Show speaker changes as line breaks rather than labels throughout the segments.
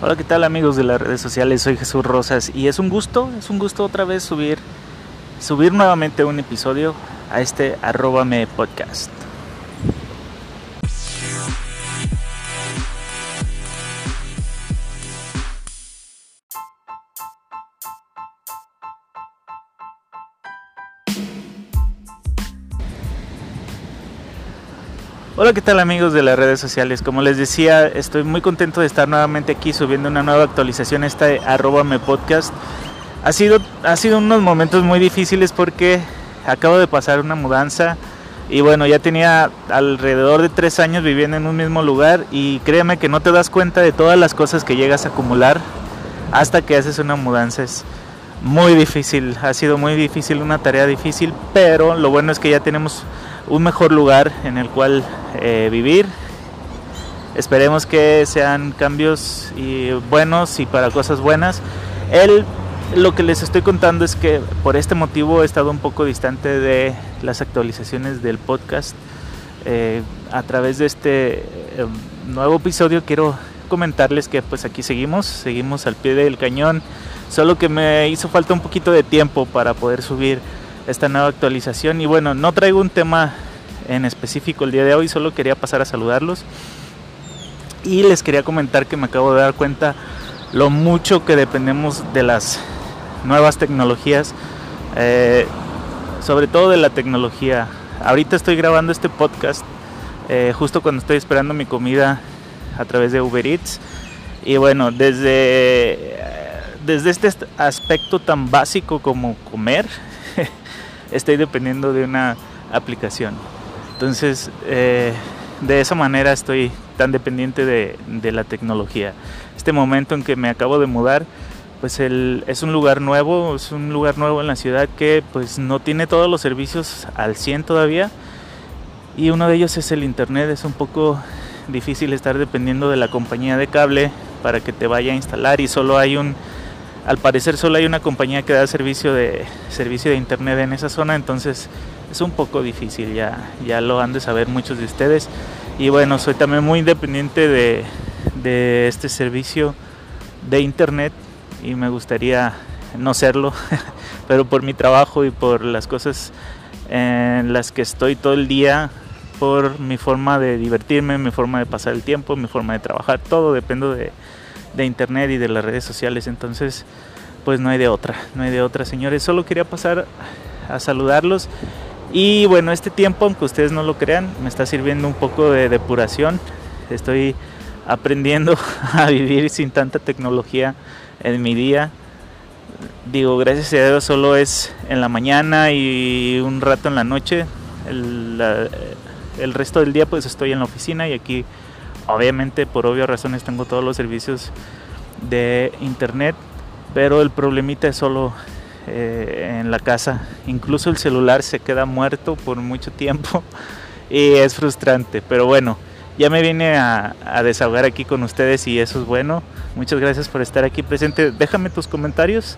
Hola, ¿qué tal amigos de las redes sociales? Soy Jesús Rosas y es un gusto, es un gusto otra vez subir, subir nuevamente un episodio a este arrobame podcast. Hola, ¿qué tal amigos de las redes sociales? Como les decía, estoy muy contento de estar nuevamente aquí subiendo una nueva actualización, esta de arroba podcast. Ha sido, ha sido unos momentos muy difíciles porque acabo de pasar una mudanza y bueno, ya tenía alrededor de tres años viviendo en un mismo lugar y créeme que no te das cuenta de todas las cosas que llegas a acumular hasta que haces una mudanza. Es muy difícil, ha sido muy difícil, una tarea difícil, pero lo bueno es que ya tenemos un mejor lugar en el cual eh, vivir. Esperemos que sean cambios buenos y para cosas buenas. El, lo que les estoy contando es que por este motivo he estado un poco distante de las actualizaciones del podcast. Eh, a través de este eh, nuevo episodio quiero comentarles que pues aquí seguimos, seguimos al pie del cañón, solo que me hizo falta un poquito de tiempo para poder subir esta nueva actualización. Y bueno, no traigo un tema en específico el día de hoy, solo quería pasar a saludarlos. Y les quería comentar que me acabo de dar cuenta lo mucho que dependemos de las nuevas tecnologías, eh, sobre todo de la tecnología. Ahorita estoy grabando este podcast eh, justo cuando estoy esperando mi comida a través de Uber Eats. Y bueno, desde, desde este aspecto tan básico como comer, estoy dependiendo de una aplicación. Entonces, eh, de esa manera estoy tan dependiente de, la tecnología. Este momento en que me acabo de mudar, pues el, es un lugar nuevo, es un lugar nuevo en la ciudad que pues no tiene todos los servicios al 100 todavía. Y uno de ellos es el internet, es un poco difícil estar dependiendo de la compañía de cable para que te vaya a instalar y solo hay un al parecer solo hay una compañía que da servicio de servicio de internet en esa zona, entonces es un poco difícil, ya, ya lo han de saber muchos de ustedes. Y bueno, soy también muy independiente de, de este servicio de internet y me gustaría no serlo, pero por mi trabajo y por las cosas en las que estoy todo el día, por mi forma de divertirme, mi forma de pasar el tiempo, mi forma de trabajar, todo depende de, de internet y de las redes sociales. Entonces, pues no hay de otra, no hay de otra, señores. Solo quería pasar a saludarlos. Y bueno, este tiempo, aunque ustedes no lo crean, me está sirviendo un poco de depuración. Estoy aprendiendo a vivir sin tanta tecnología en mi día. Digo, gracias a Dios solo es en la mañana y un rato en la noche. El, el resto del día pues estoy en la oficina y aquí Obviamente por obvias razones tengo todos los servicios de internet, pero el problemita es solo eh, en la casa. Incluso el celular se queda muerto por mucho tiempo y es frustrante. Pero bueno, ya me vine a, a, desahogar aquí con ustedes y eso es bueno. Muchas gracias por estar aquí presente. Déjame tus comentarios.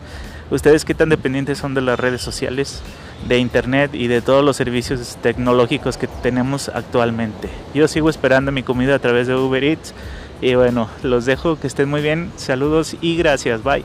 Ustedes qué tan dependientes son de las redes sociales de internet y de todos los servicios tecnológicos que tenemos actualmente. Yo sigo esperando mi comida a través de Uber Eats y bueno, los dejo, que estén muy bien, saludos y gracias, bye.